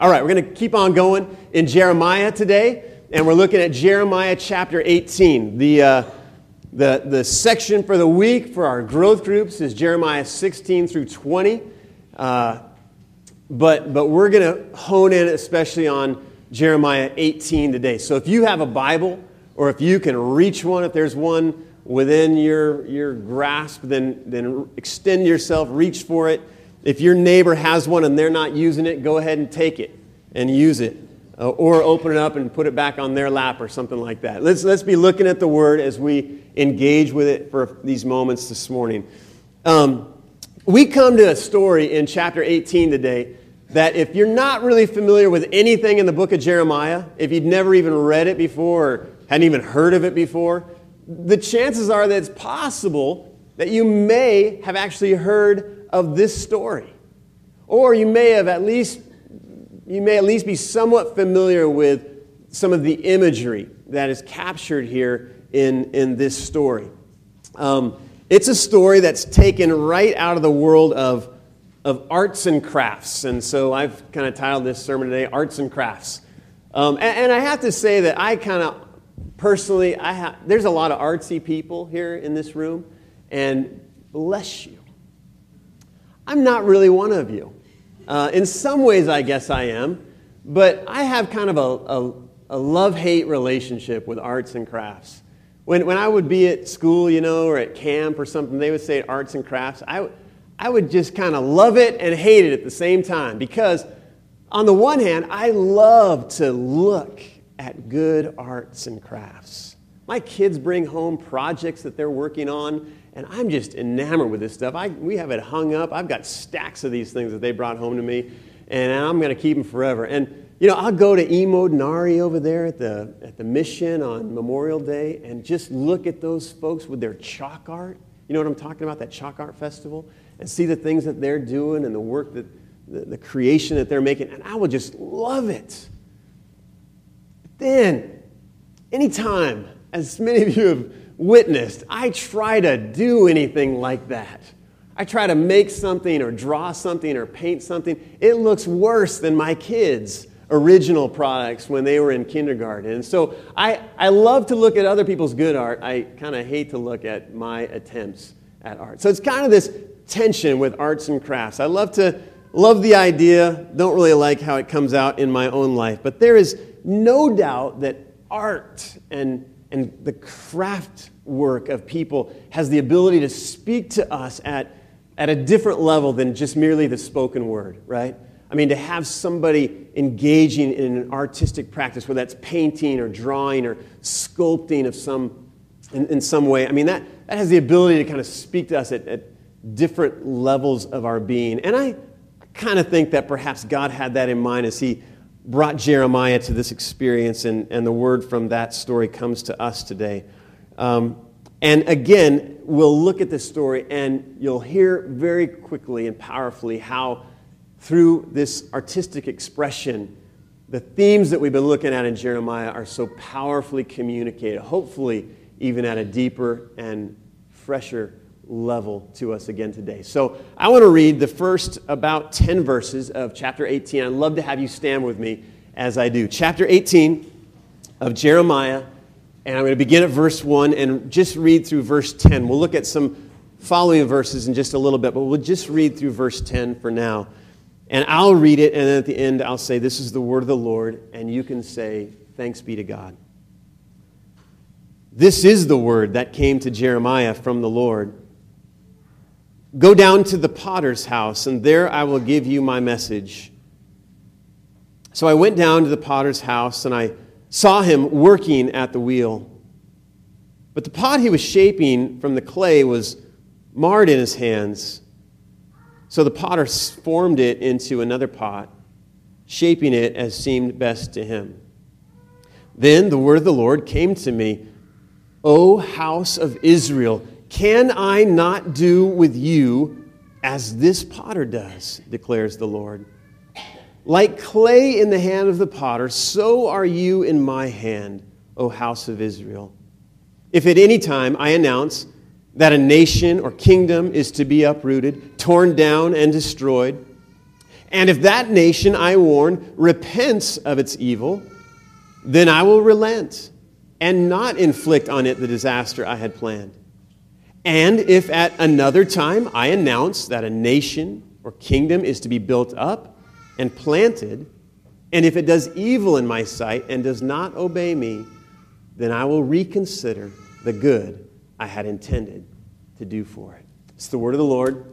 All right, we're going to keep on going in Jeremiah today, and we're looking at Jeremiah chapter 18. The, uh, the, the section for the week for our growth groups is Jeremiah 16 through 20. Uh, but, but we're going to hone in especially on Jeremiah 18 today. So if you have a Bible, or if you can reach one, if there's one within your, your grasp, then, then extend yourself, reach for it. If your neighbor has one and they're not using it, go ahead and take it and use it. Uh, or open it up and put it back on their lap or something like that. Let's, let's be looking at the word as we engage with it for these moments this morning. Um, we come to a story in chapter 18 today that if you're not really familiar with anything in the book of Jeremiah, if you'd never even read it before or hadn't even heard of it before, the chances are that it's possible that you may have actually heard of this story. Or you may have at least you may at least be somewhat familiar with some of the imagery that is captured here in, in this story. Um, it's a story that's taken right out of the world of, of arts and crafts. And so I've kind of titled this sermon today, Arts and Crafts. Um, and, and, I have to say that I kind of personally, I ha- there's a lot of artsy people here in this room, and bless you. I'm not really one of you. Uh, in some ways, I guess I am, but I have kind of a, a, a love hate relationship with arts and crafts. When, when I would be at school, you know, or at camp or something, they would say arts and crafts. I, I would just kind of love it and hate it at the same time because, on the one hand, I love to look at good arts and crafts. My kids bring home projects that they're working on and I'm just enamored with this stuff. I, we have it hung up. I've got stacks of these things that they brought home to me, and I'm going to keep them forever. And, you know, I'll go to I Madonnari over there at the, at the mission on Memorial Day and just look at those folks with their chalk art. You know what I'm talking about, that chalk art festival? And see the things that they're doing and the work that, the, the creation that they're making. And I will just love it. But then, anytime, as many of you have witnessed, I try to do anything like that. I try to make something or draw something or paint something. It looks worse than my kids' original products when they were in kindergarten. And so I, I love to look at other people's good art. I kind of hate to look at my attempts at art. So it's kind of this tension with arts and crafts. I love to love the idea, don't really like how it comes out in my own life, but there is no doubt that art and and the craft work of people has the ability to speak to us at, at a different level than just merely the spoken word, right? I mean, to have somebody engaging in an artistic practice, whether that's painting or drawing or sculpting of some, in, in some way, I mean, that, that has the ability to kind of speak to us at, at different levels of our being. And I kind of think that perhaps God had that in mind as He brought Jeremiah to this experience, and, and the word from that story comes to us today. Um, and again, we'll look at this story, and you'll hear very quickly and powerfully how, through this artistic expression, the themes that we've been looking at in Jeremiah are so powerfully communicated, hopefully, even at a deeper and fresher level to us again today. So I want to read the first about 10 verses of chapter 18. I'd love to have you stand with me as I do. Chapter 18 of Jeremiah, and I'm going to begin at verse 1 and just read through verse 10. We'll look at some following verses in just a little bit, but we'll just read through verse 10 for now. And I'll read it, and then at the end, I'll say, This is the word of the Lord, and you can say, Thanks be to God. This is the word that came to Jeremiah from the Lord. Go down to the potter's house, and there I will give you my message. So I went down to the potter's house, and I saw him working at the wheel. But the pot he was shaping from the clay was marred in his hands. So the potter formed it into another pot, shaping it as seemed best to him. Then the word of the Lord came to me O house of Israel, can I not do with you as this potter does, declares the Lord? Like clay in the hand of the potter, so are you in my hand, O house of Israel. If at any time I announce that a nation or kingdom is to be uprooted, torn down, and destroyed, And if that nation I warn repents of its evil, then I will relent and not inflict on it the disaster I had planned. And if at another time I announce that a nation or kingdom is to be built up and planted, and if it does evil in my sight and does not obey me, then I will reconsider the good I had intended to do for it. It's the word of the Lord.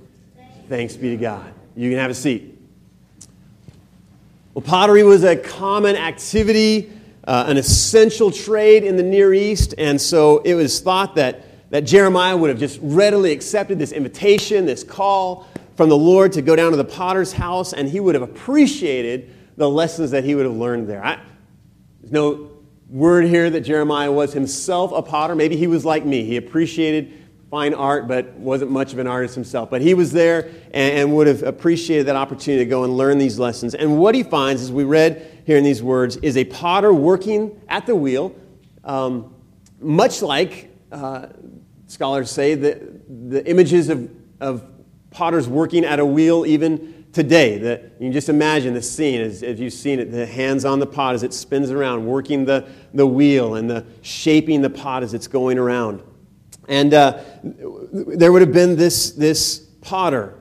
Thanks be to God. You can have a seat. Well, pottery was a common activity, uh, an essential trade in the Near East, and so it was thought that, that Jeremiah would have just readily accepted this invitation, this call from the Lord to go down to the potter's house, and he would have appreciated the lessons that he would have learned there. I, there's no word here that Jeremiah was himself a potter. Maybe he was like me. He appreciated fine art, but wasn't much of an artist himself. But he was there and, and, would have appreciated that opportunity to go and learn these lessons. And what he finds, as we read here in these words, is a potter working at the wheel, um, much like uh, scholars say that the images of, of potters working at a wheel even today. That you can just imagine the scene as, as you've seen it, the hands on the pot as it spins around, working the, the wheel and the shaping the pot as it's going around. And uh, there would have been this, this potter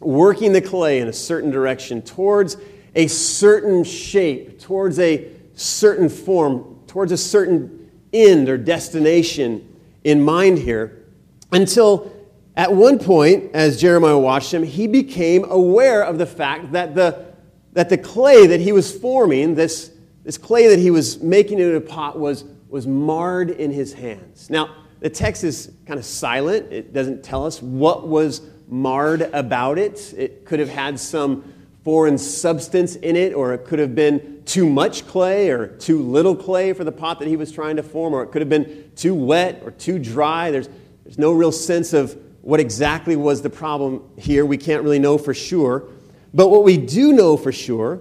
working the clay in a certain direction towards a certain shape, towards a certain form, towards a certain end or destination in mind here, until at one point, as Jeremiah watched him, he became aware of the fact that the, that the clay that he was forming, this, this clay that he was making into a pot, was, was marred in his hands. Now, the text is kind of silent. It doesn't tell us what was marred about it. It could have had some foreign substance in it, or it could have been too much clay or too little clay for the pot that he was trying to form, or it could have been too wet or too dry. There's, there's no real sense of what exactly was the problem here. We can't really know for sure. But what we do know for sure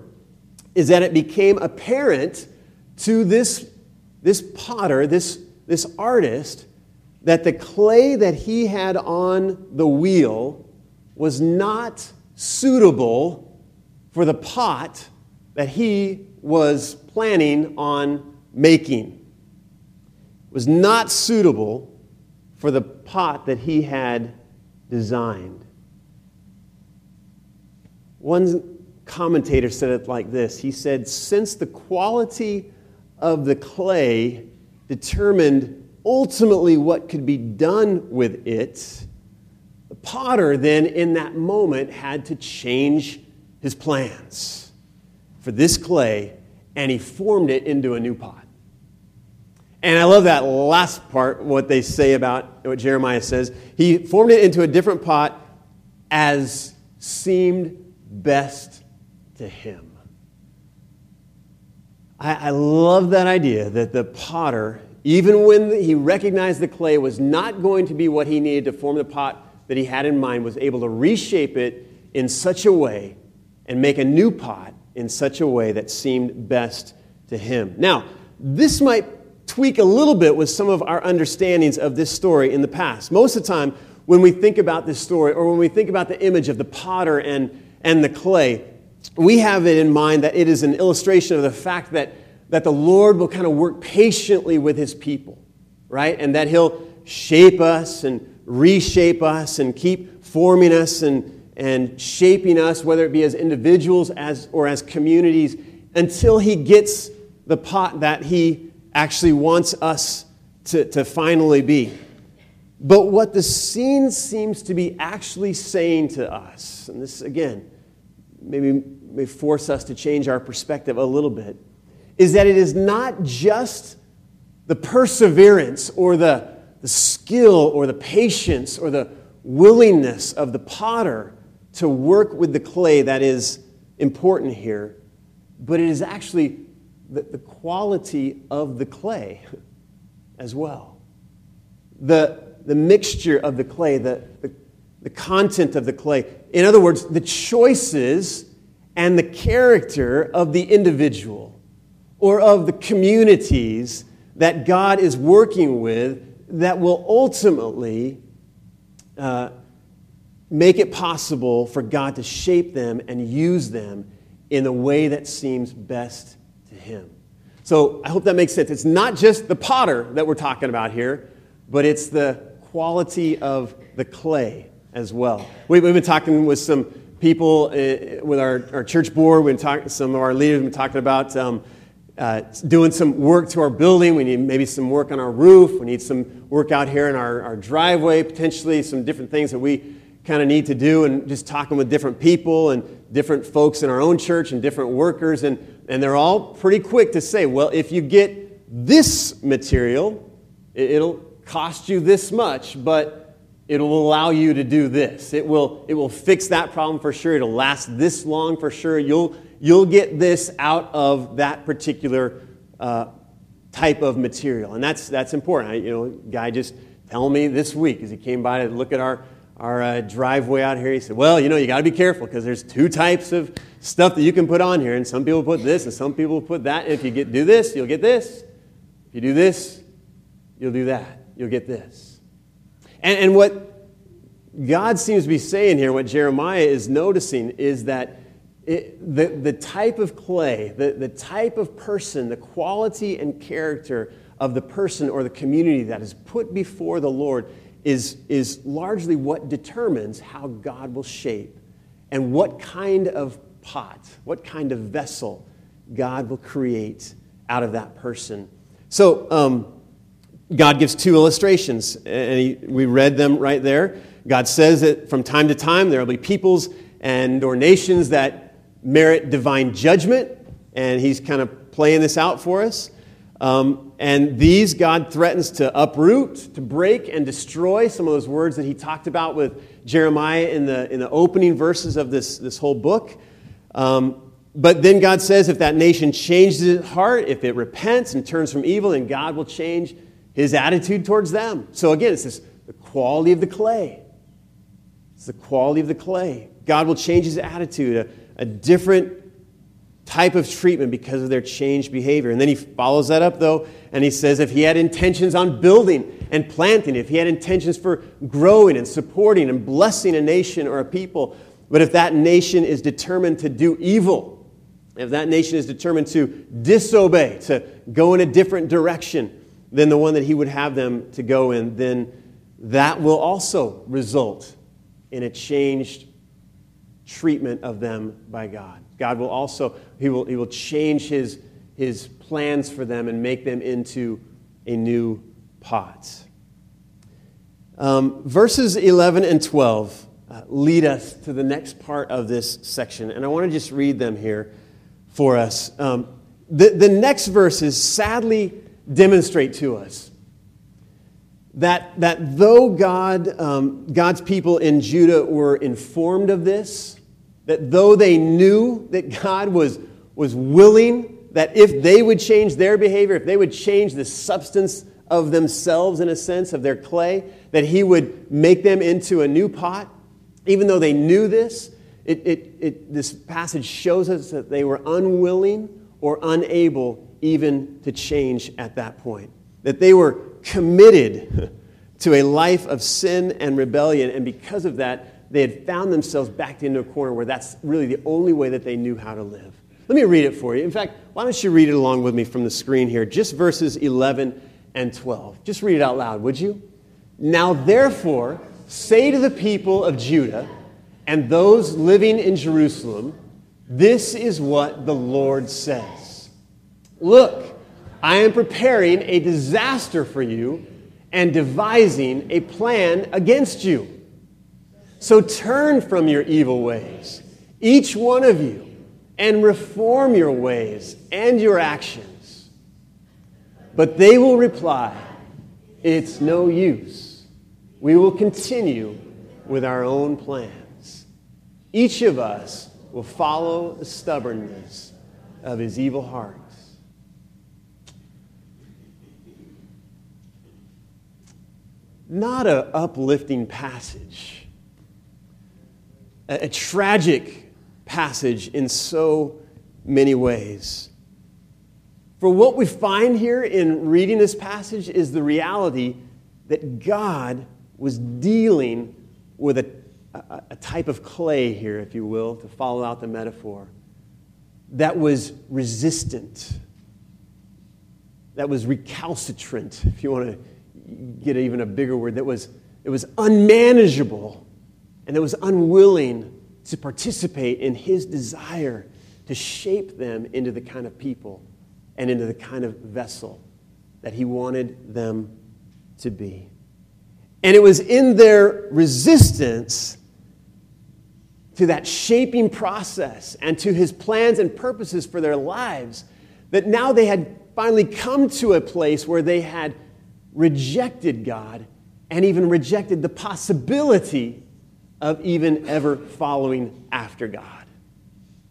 is that it became apparent to this, this potter, this, this artist, that the clay that he had on the wheel was not suitable for the pot that he was planning on making. It was not suitable for the pot that he had designed. One commentator said it like this He said, Since the quality of the clay determined ultimately what could be done with it, the potter then, in that moment, had to change his plans for this clay, and he formed it into a new pot. And I love that last part, what they say about what Jeremiah says. He formed it into a different pot as seemed best to him. I, I love that idea that the potter even when he recognized the clay was not going to be what he needed to form the pot that he had in mind, was able to reshape it in such a way and make a new pot in such a way that seemed best to him. Now, this might tweak a little bit with some of our understandings of this story in the past. Most of the time, when we think about this story or when we think about the image of the potter and, and the clay, we have it in mind that it is an illustration of the fact that that the Lord will kind of work patiently with his people, right? And that he'll shape us and reshape us and keep forming us and, and shaping us, whether it be as individuals as, or as communities, until he gets the pot that he actually wants us to, to finally be. But what the scene seems to be actually saying to us, and this again, maybe may force us to change our perspective a little bit is that it is not just the perseverance or the, the skill or the patience or the willingness of the potter to work with the clay that is important here, but it is actually the, the quality of the clay as well. The, the mixture of the clay, the, the, the content of the clay. In other words, the choices and the character of the individual or of the communities that God is working with that will ultimately uh, make it possible for God to shape them and use them in the way that seems best to Him. So I hope that makes sense. It's not just the potter that we're talking about here, but it's the quality of the clay as well. We've been talking with some people uh, with our, our church board. We've been talking, some of our leaders have been talking about um, uh, doing some work to our building. We need maybe some work on our roof. We need some work out here in our, our driveway, potentially some different things that we kind of need to do, and just talking with different people and different folks in our own church and different workers. And, and they're all pretty quick to say, well, if you get this material, it'll cost you this much, but it'll allow you to do this. It will, it will fix that problem for sure. It'll last this long for sure. You'll, you'll get this out of that particular uh, type of material. And that's, that's important. I, you know, guy just telling me this week as he came by to look at our, our uh, driveway out here, he said, well, you know, you got to be careful because there's two types of stuff that you can put on here. And some people put this and some people put that. If you get, do this, you'll get this. If you do this, you'll do that. You'll get this. And, and what God seems to be saying here, what Jeremiah is noticing, is that it, the, the type of clay, the, the type of person, the quality and character of the person or the community that is put before the Lord is, is largely what determines how God will shape and what kind of pot, what kind of vessel God will create out of that person. So, um, God gives two illustrations, and he, we read them right there. God says that from time to time there will be peoples and or nations that merit divine judgment, and he's kind of playing this out for us. Um, and these God threatens to uproot, to break, and destroy. Some of those words that he talked about with Jeremiah in the, in the opening verses of this, this whole book. Um, but then God says if that nation changes its heart, if it repents and turns from evil, then God will change his attitude towards them. So again, it's this, the quality of the clay. It's the quality of the clay. God will change his attitude a different type of treatment because of their changed behavior. And then he follows that up, though, and he says if he had intentions on building and planting, if he had intentions for growing and supporting and blessing a nation or a people, but if that nation is determined to do evil, if that nation is determined to disobey, to go in a different direction than the one that he would have them to go in, then that will also result in a changed treatment of them by God. God will also, He will, he will change his, his plans for them and make them into a new pot. Um, verses 11 and 12 uh, lead us to the next part of this section, and I want to just read them here for us. Um, the, the next verses sadly demonstrate to us that, that though God, um, God's people in Judah were informed of this, that though they knew that God was, was willing, that if they would change their behavior, if they would change the substance of themselves, in a sense, of their clay, that He would make them into a new pot, even though they knew this, it, it, it, this passage shows us that they were unwilling or unable even to change at that point. That they were committed to a life of sin and rebellion, and because of that, they had found themselves backed into a corner where that's really the only way that they knew how to live. Let me read it for you. In fact, why don't you read it along with me from the screen here? Just verses 11 and 12. Just read it out loud, would you? Now, therefore, say to the people of Judah and those living in Jerusalem, this is what the Lord says Look, I am preparing a disaster for you and devising a plan against you. So turn from your evil ways, each one of you, and reform your ways and your actions. But they will reply, It's no use. We will continue with our own plans. Each of us will follow the stubbornness of his evil heart. Not an uplifting passage a, a tragic passage in so many ways. For what we find here in reading this passage is the reality that God was dealing with a a, a type of clay here, if you will, to follow out the metaphor, that was resistant, that was recalcitrant, if you want to get even a bigger word, that was, it was unmanageable and that was unwilling to participate in his desire to shape them into the kind of people and into the kind of vessel that he wanted them to be. And it was in their resistance to that shaping process and to his plans and purposes for their lives that now they had finally come to a place where they had rejected God and even rejected the possibility of even ever following after God.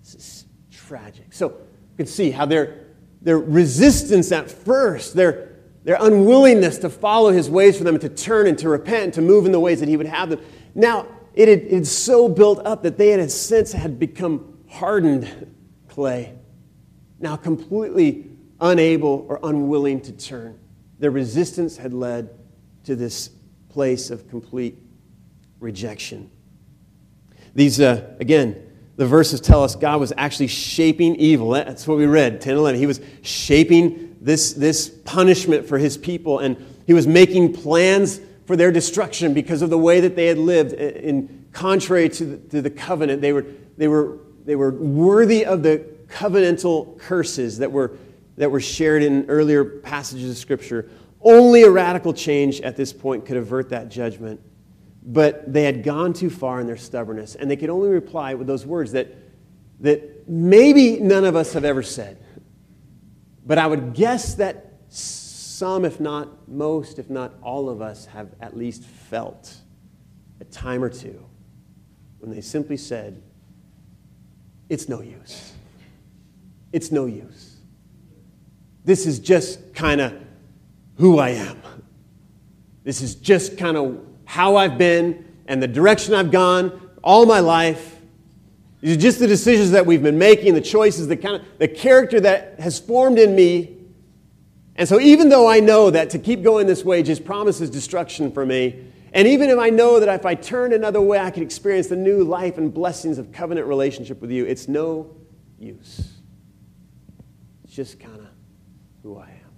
This is tragic. So you can see how their, their resistance at first, their, their unwillingness to follow his ways for them to turn and to repent and to move in the ways that he would have them. Now, it had, it so built up that they had since had become hardened clay, now completely unable or unwilling to turn. Their resistance had led to this place of complete rejection. These, uh, again, the verses tell us God was actually shaping evil. That's what we read, 10 11. He was shaping this, this punishment for his people, and he was making plans for their destruction because of the way that they had lived in contrary to the, to the covenant. They were, they, were, they were worthy of the covenantal curses that were, that were shared in earlier passages of Scripture. Only a radical change at this point could avert that judgment. But they had gone too far in their stubbornness, and they could only reply with those words that, that maybe none of us have ever said. But I would guess that some, if not most, if not all of us, have at least felt a time or two when they simply said, It's no use. It's no use. This is just kind of who I am. This is just kind of how I've been and the direction I've gone all my life. These are just the decisions that we've been making, the choices, the kind of the character that has formed in me and so, even though I know that to keep going this way just promises destruction for me, and even if I know that if I turn another way, I can experience the new life and blessings of covenant relationship with you, it's no use. It's just kind of who I am.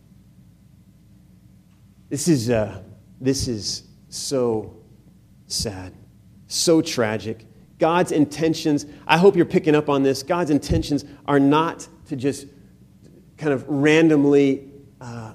This is, uh, this is so sad, so tragic. God's intentions, I hope you're picking up on this. God's intentions are not to just kind of randomly uh,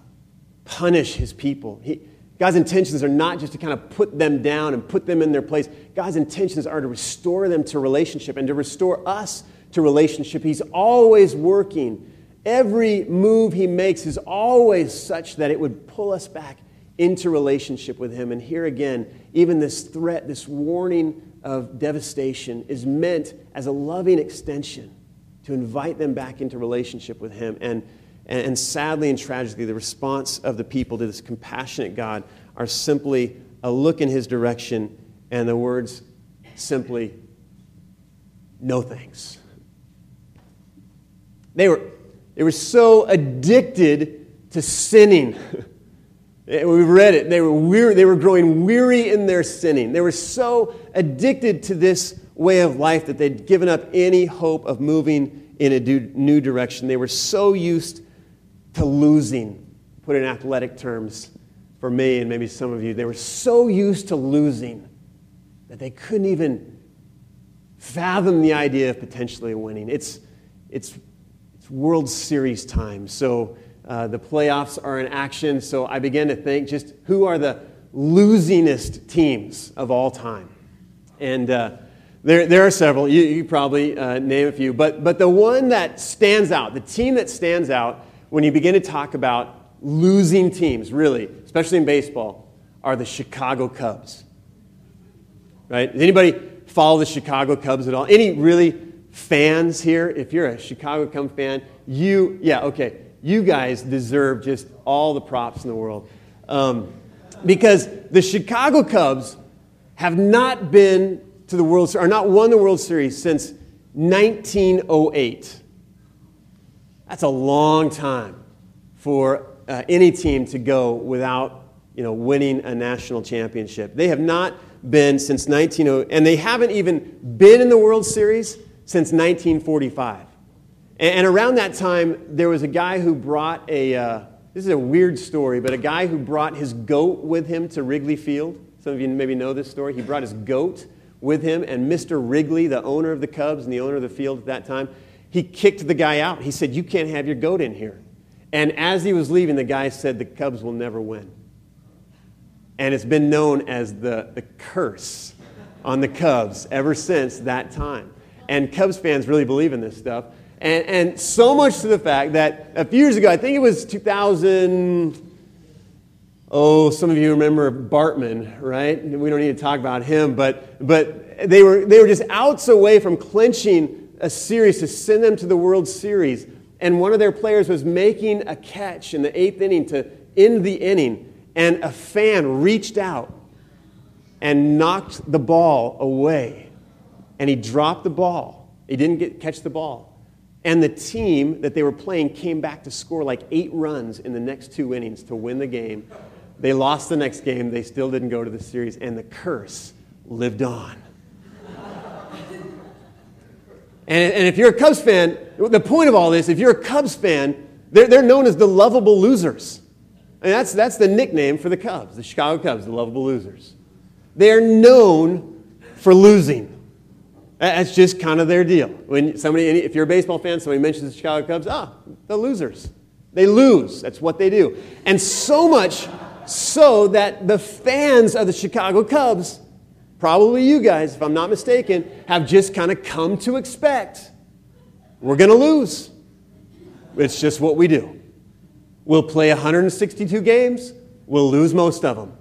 punish his people. He, God's intentions are not just to kind of put them down and put them in their place. God's intentions are to restore them to relationship and to restore us to relationship. He's always working. Every move he makes is always such that it would pull us back into relationship with him. And here again, even this threat, this warning of devastation is meant as a loving extension to invite them back into relationship with him. And and, sadly and tragically, the response of the people to this compassionate God are simply a look in his direction and the words simply, no thanks. They were, they were so addicted to sinning. we read it. They were, weary, they were growing weary in their sinning. They were so addicted to this way of life that they'd given up any hope of moving in a new direction. They were so used to losing, put in athletic terms for me and maybe some of you. They were so used to losing that they couldn't even fathom the idea of potentially winning. It's, it's, it's World Series time, so uh, the playoffs are in action. So I began to think just who are the losingest teams of all time? And uh, there, there are several. You, you probably uh, name a few. But, but the one that stands out, the team that stands out, when you begin to talk about losing teams, really, especially in baseball, are the Chicago Cubs. Right? Does anybody follow the Chicago Cubs at all? Any really fans here? If you're a Chicago Cubs fan, you, yeah, okay, you guys deserve just all the props in the world. Um, because the Chicago Cubs have not been to the World Series, are not won the World Series since 1908. That's a long time for uh, any team to go without you know, winning a national championship. They have not been since 1900, and they haven't even been in the World Series since 1945. And, around that time, there was a guy who brought a, uh, this is a weird story, but a guy who brought his goat with him to Wrigley Field. Some of you maybe know this story. He brought his goat with him, and Mr. Wrigley, the owner of the Cubs and the owner of the field at that time, he kicked the guy out. He said, You can't have your goat in here. And as he was leaving, the guy said, The Cubs will never win. And it's been known as the, the curse on the Cubs ever since that time. And Cubs fans really believe in this stuff. And, and so much to the fact that a few years ago, I think it was 2000. Oh, some of you remember Bartman, right? We don't need to talk about him, but, but they, were, they were just outs away from clinching a series to send them to the World Series. And one of their players was making a catch in the eighth inning to end the inning, and a fan reached out and knocked the ball away. And he dropped the ball. He didn't get, catch the ball. And the team that they were playing came back to score like eight runs in the next two innings to win the game. They lost the next game. They still didn't go to the series, and the curse lived on. and, and if you're a Cubs fan, the point of all this, if you're a Cubs fan, they're, they're known as the lovable losers. And that's, that's the nickname for the Cubs, the Chicago Cubs, the lovable losers. They're known for losing. That's just kind of their deal. When somebody, if you're a baseball fan, somebody mentions the Chicago Cubs, ah, the losers. They lose. That's what they do. And so much so that the fans of the Chicago Cubs, probably you guys, if I'm not mistaken, have just kind of come to expect we're going to lose. It's just what we do. We'll play 162 games, we'll lose most of them.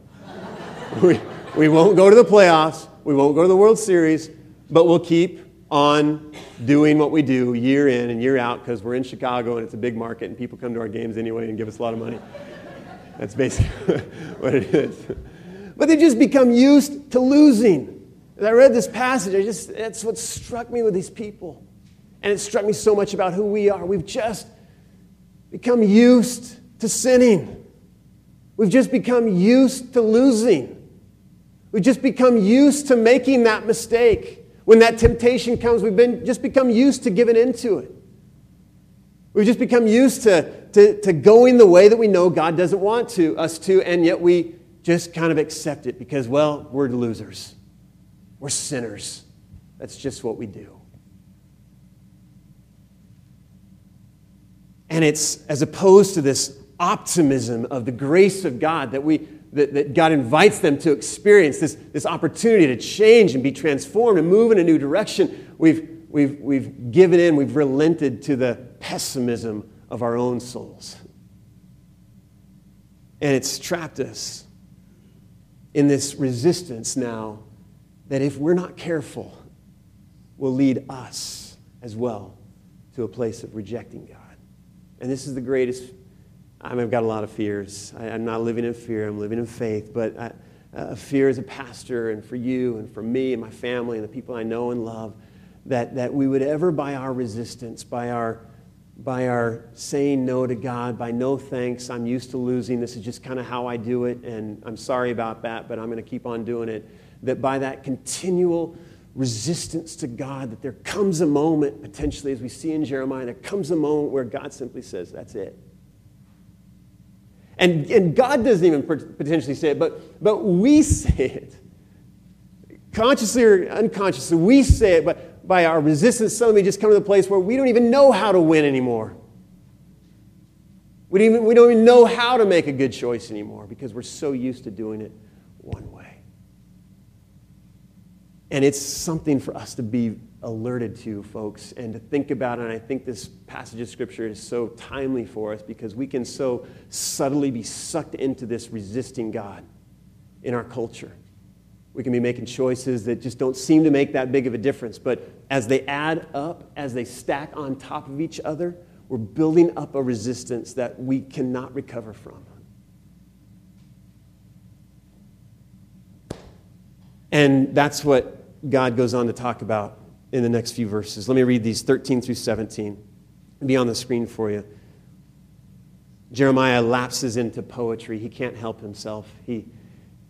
we, we won't go to the playoffs, we won't go to the World Series, but we'll keep on doing what we do year in and year out because we're in Chicago and it's a big market and people come to our games anyway and give us a lot of money. That's basically what it is. But they just become used to losing. As I read this passage, I just, that's what struck me with these people. And it struck me so much about who we are. We've just become used to sinning. We've just become used to losing. We've just become used to making that mistake. When that temptation comes, we've been, just become used to giving into it. We've just become used to, to, to going the way that we know God doesn't want to, us to, and yet we just kind of accept it because, well, we're losers. We're sinners. That's just what we do. And it's as opposed to this optimism of the grace of God that, we, that, that God invites them to experience, this, this opportunity to change and be transformed and move in a new direction. We've, we've, we've given in, we've relented to the pessimism of our own souls. And it's trapped us in this resistance now that if we're not careful, will lead us as well to a place of rejecting God. And this is the greatest. I've got a lot of fears. I, am not living in fear, I'm living in faith. But I, uh, fear as a pastor, and for you, and for me, and my family, and the people I know and love, that, that we would ever, by our resistance, by our by our saying no to God, by no thanks, I'm used to losing. This is just kind of how I do it, and I'm sorry about that, but I'm going to keep on doing it. That by that continual resistance to God, that there comes a moment, potentially, as we see in Jeremiah, there comes a moment where God simply says, That's it. And, and God doesn't even potentially say it, but, but we say it. Consciously or unconsciously, we say it, but by our resistance, me just come to the place where we don't even know how to win anymore. We don't, even, we don't even know how to make a good choice anymore because we're so used to doing it one way. And it's something for us to be alerted to, folks, and to think about. And I think this passage of Scripture is so timely for us because we can so subtly be sucked into this resisting God in our culture. We can be making choices that just don't seem to make that big of a difference. But as they add up, as they stack on top of each other, we're building up a resistance that we cannot recover from. And that's what God goes on to talk about in the next few verses. Let me read these 13 through 17. be on the screen for you. Jeremiah lapses into poetry. He can't help himself. He,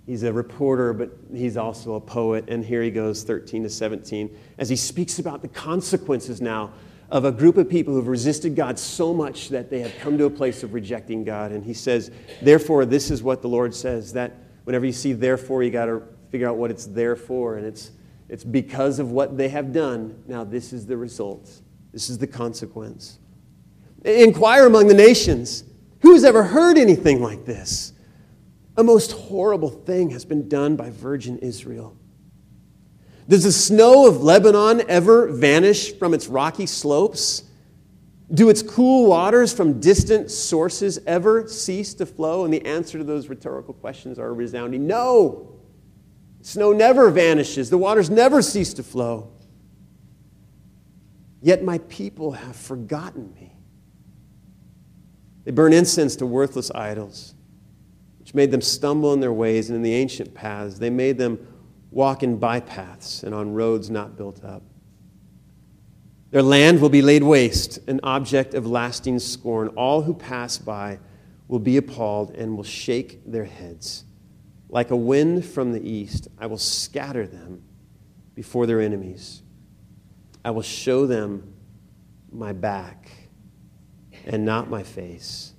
He's a reporter, but he's also a poet. And here he goes, 13 to 17, as he speaks about the consequences now of a group of people who have resisted God so much that they have come to a place of rejecting God. And he says, Therefore, this is what the Lord says that whenever you see therefore, you got to figure out what it's there for. And it's, it's because of what they have done. Now, this is the result, this is the consequence. Inquire among the nations. Who has ever heard anything like this? A most horrible thing has been done by virgin Israel. Does the snow of Lebanon ever vanish from its rocky slopes? Do its cool waters from distant sources ever cease to flow? And the answer to those rhetorical questions are resounding no. Snow never vanishes, the waters never cease to flow. Yet my people have forgotten me. They burn incense to worthless idols which made them stumble in their ways and in the ancient paths. They made them walk in bypaths and on roads not built up. Their land will be laid waste, an object of lasting scorn. All who pass by will be appalled and will shake their heads. Like a wind from the east, I will scatter them before their enemies. I will show them my back and not my face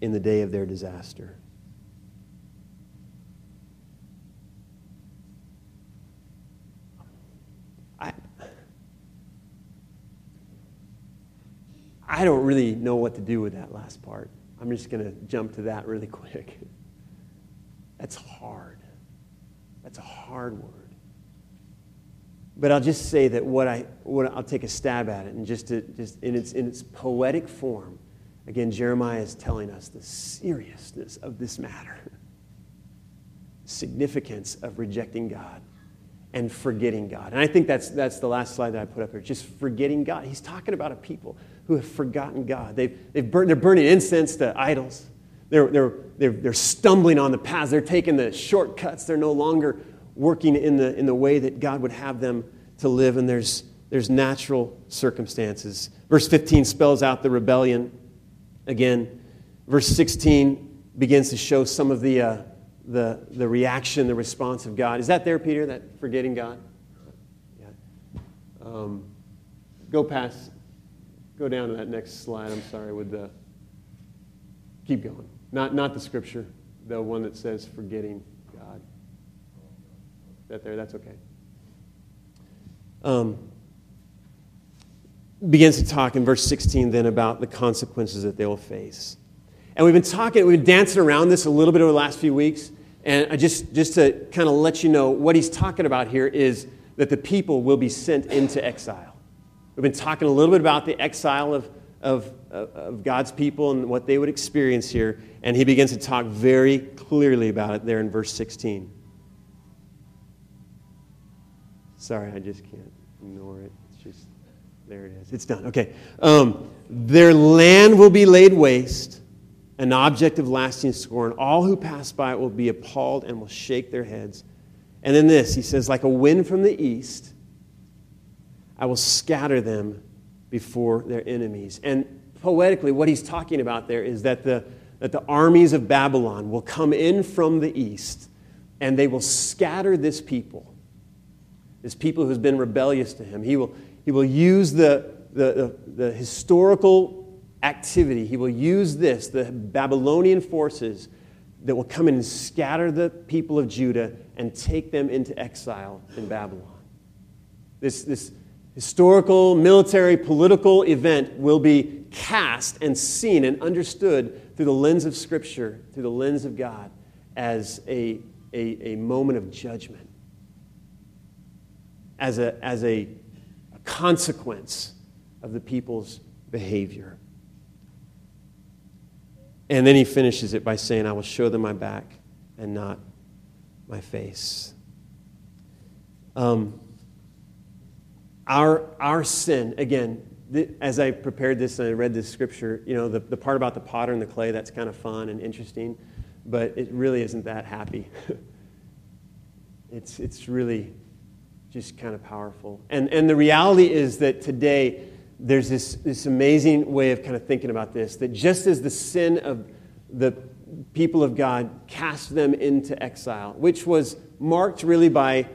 in the day of their disaster. I, I don't really know what to do with that last part. I'm just going to jump to that really quick. That's hard. That's a hard word. But I'll just say that what I, what I'll take a stab at it, and just, to, just in, its, in its poetic form, Again, Jeremiah is telling us the seriousness of this matter, significance of rejecting God and forgetting God. And I think that's, that's the last slide that I put up here, just forgetting God. He's talking about a people who have forgotten God. They've, they've burned, they're burning incense to idols. They're, they're, they're, they're stumbling on the paths. They're taking the shortcuts. They're no longer working in the, in the way that God would have them to live. And there's, there's natural circumstances. Verse 15 spells out the rebellion Again, verse 16 begins to show some of the, uh, the, the reaction, the response of God. Is that there, Peter, that forgetting God? Yeah. Um, go past, go down to that next slide, I'm sorry, with the, keep going. Not, not the scripture, the one that says forgetting God. That there, that's okay. Um, begins to talk in verse 16 then about the consequences that they will face. And we've been talking, we've been dancing around this a little bit over the last few weeks. And I just, just to kind of let you know, what he's talking about here is that the people will be sent into exile. We've been talking a little bit about the exile of, of, of God's people and what they would experience here. And he begins to talk very clearly about it there in verse 16. Sorry, I just can't ignore it. It's just. There it is. It's done. Okay. Um, their land will be laid waste, an object of lasting scorn. All who pass by it will be appalled and will shake their heads. And then this, he says, like a wind from the east, I will scatter them before their enemies. And poetically, what he's talking about there is that the, that the armies of Babylon will come in from the east and they will scatter this people, this people who's been rebellious to him. He will, he will use the, the, the, the historical activity, he will use this, the Babylonian forces that will come in and scatter the people of Judah and take them into exile in Babylon. This, this historical, military, political event will be cast and seen and understood through the lens of Scripture, through the lens of God, as a, a, a moment of judgment, as a, as a consequence of the people's behavior. And then he finishes it by saying, I will show them my back and not my face. Um, our, our sin, again, th- as I prepared this and I read this scripture, you know, the, the part about the potter and the clay, that's kind of fun and interesting, but it really isn't that happy. it's, it's really just kind of powerful. And, and the reality is that today, there's this, this amazing way of kind of thinking about this that just as the sin of the, people of God cast them into exile, which was marked really by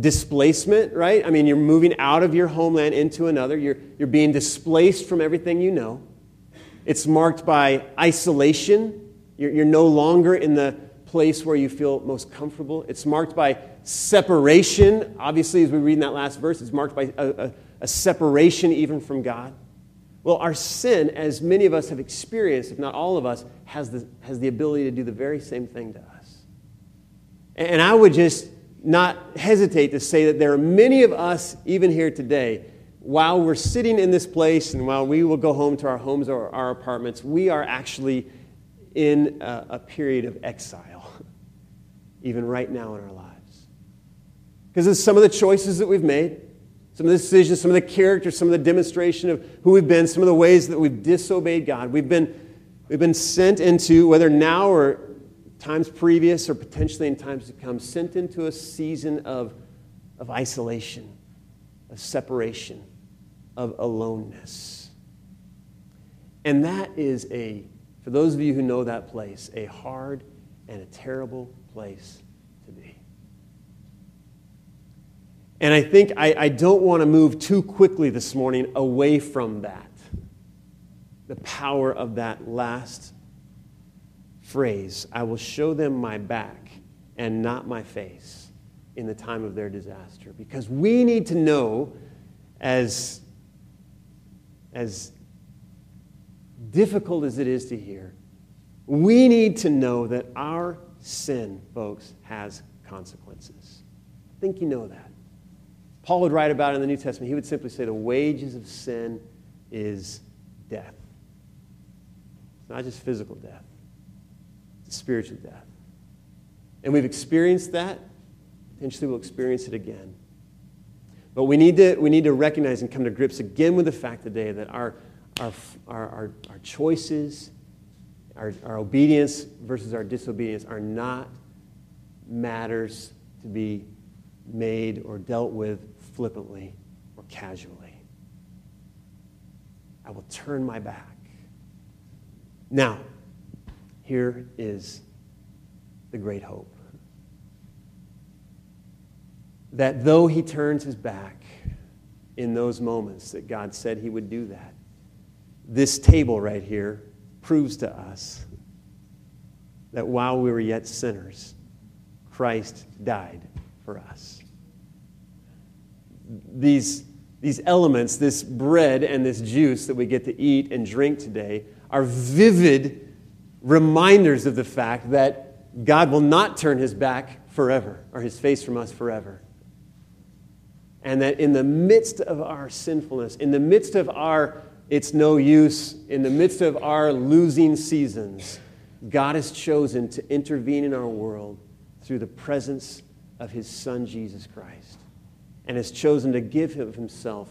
displacement, right? I mean, you're moving out of your homeland into another, you're, you're being displaced from everything you know. It's marked by isolation. You're, you're no longer in the place where you feel most comfortable. It's marked by separation. Obviously, as we read in that last verse, it's marked by a, a, a separation even from God. Well, our sin, as many of us have experienced, if not all of us, has the, has the ability to do the very same thing to us. And I would just not hesitate to say that there are many of us, even here today, while we're sitting in this place and while we will go home to our homes or our apartments, we are actually in a, a period of exile, even right now in our lives. Because of some of the choices that we've made, some of the decisions, some of the character, some of the demonstration of who we've been, some of the ways that we've disobeyed God. We've been, we've been sent into, whether now or times previous or potentially in times to come, sent into a season of, of isolation, of separation, of aloneness. And that is a, for those of you who know that place, a hard and a terrible place to be. And I think I, I don't want to move too quickly this morning away from that. The power of that last phrase I will show them my back and not my face in the time of their disaster. Because we need to know, as, as difficult as it is to hear, we need to know that our sin, folks, has consequences. I think you know that. Paul would write about it in the New Testament. He would simply say the wages of sin is death. It's not just physical death, spiritual death. And we've experienced that. Potentially we'll experience it again. But we need to, we need to recognize and come to grips again with the fact today that our, our, our, our, our choices, our, our obedience versus our disobedience are not matters to be made or dealt with flippantly or casually. I will turn my back. Now, here is the great hope. That though he turns his back in those moments that God said he would do that, this table right here proves to us that while we were yet sinners, Christ died for us. These, these elements, this bread and this juice that we get to eat and drink today, are vivid reminders of the fact that God will not turn his back forever or his face from us forever. And that in the midst of our sinfulness, in the midst of our it's no use, in the midst of our losing seasons, God has chosen to intervene in our world through the presence of his Son, Jesus Christ and has chosen to give of himself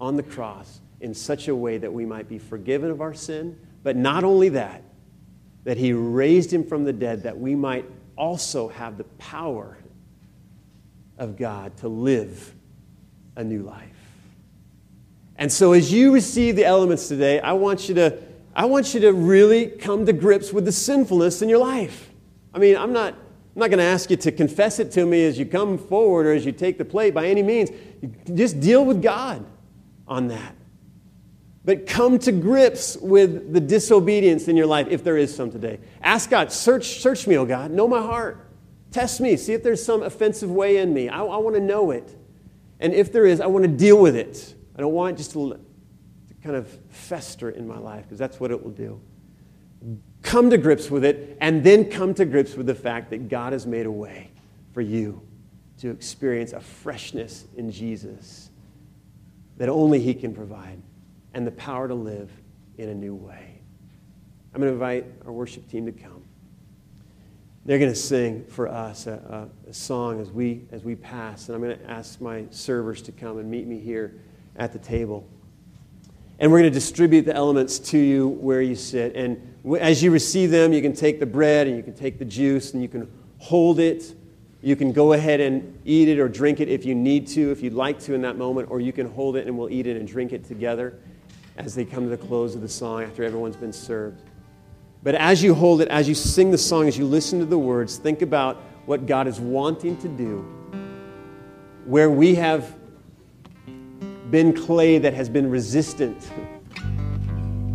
on the cross in such a way that we might be forgiven of our sin, but not only that, that he raised him from the dead that we might also have the power of God to live a new life. And so as you receive the elements today, I want you to I want you to really come to grips with the sinfulness in your life. I mean, I'm not I'm not going to ask you to confess it to me as you come forward or as you take the plate by any means. Just deal with God on that. But come to grips with the disobedience in your life, if there is some today. Ask God, search, search me, oh God, know my heart. Test me, see if there's some offensive way in me. I, I want to know it. And if there is, I want to deal with it. I don't want it just to, to kind of fester in my life, because that's what it will do come to grips with it, and then come to grips with the fact that God has made a way for you to experience a freshness in Jesus that only He can provide, and the power to live in a new way. I'm going to invite our worship team to come. They're going to sing for us a, a, a song as we, as we pass, and I'm going to ask my servers to come and meet me here at the table. And we're going to distribute the elements to you where you sit. And as you receive them, you can take the bread and you can take the juice and you can hold it. You can go ahead and eat it or drink it if you need to, if you'd like to in that moment, or you can hold it and we'll eat it and drink it together as they come to the close of the song after everyone's been served. But as you hold it, as you sing the song, as you listen to the words, think about what God is wanting to do. Where we have been clay that has been resistant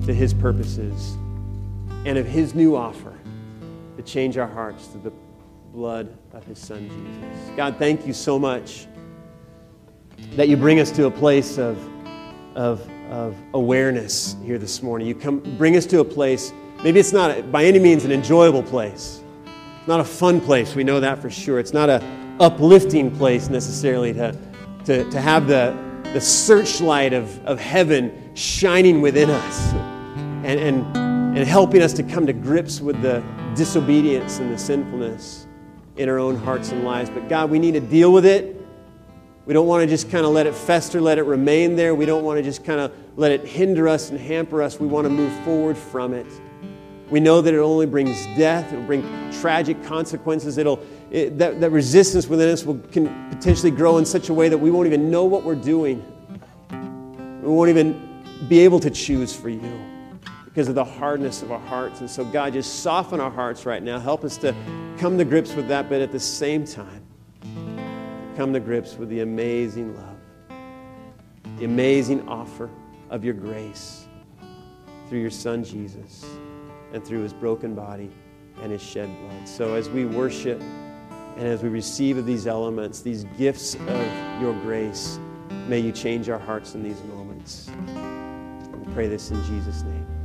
to His purposes, and of His new offer to change our hearts through the blood of His Son Jesus. God, thank you so much that you bring us to a place of, of, of awareness here this morning. You come, bring us to a place, maybe it's not by any means an enjoyable place. It's not a fun place, we know that for sure. It's not an uplifting place necessarily to, to, to have the, the searchlight of, of heaven shining within us and, and, and helping us to come to grips with the disobedience and the sinfulness in our own hearts and lives. But God, we need to deal with it. We don't want to just kind of let it fester, let it remain there. We don't want to just kind of let it hinder us and hamper us. We want to move forward from it. We know that it only brings death, it'll bring tragic consequences. It'll, it, that, that resistance within us will can potentially grow in such a way that we won't even know what we're doing. We won't even be able to choose for you because of the hardness of our hearts. And so, God, just soften our hearts right now. Help us to come to grips with that, but at the same time, come to grips with the amazing love, the amazing offer of your grace through your Son Jesus and through his broken body and his shed blood. So as we worship and as we receive of these elements, these gifts of your grace, may you change our hearts in these moments. We pray this in Jesus' name.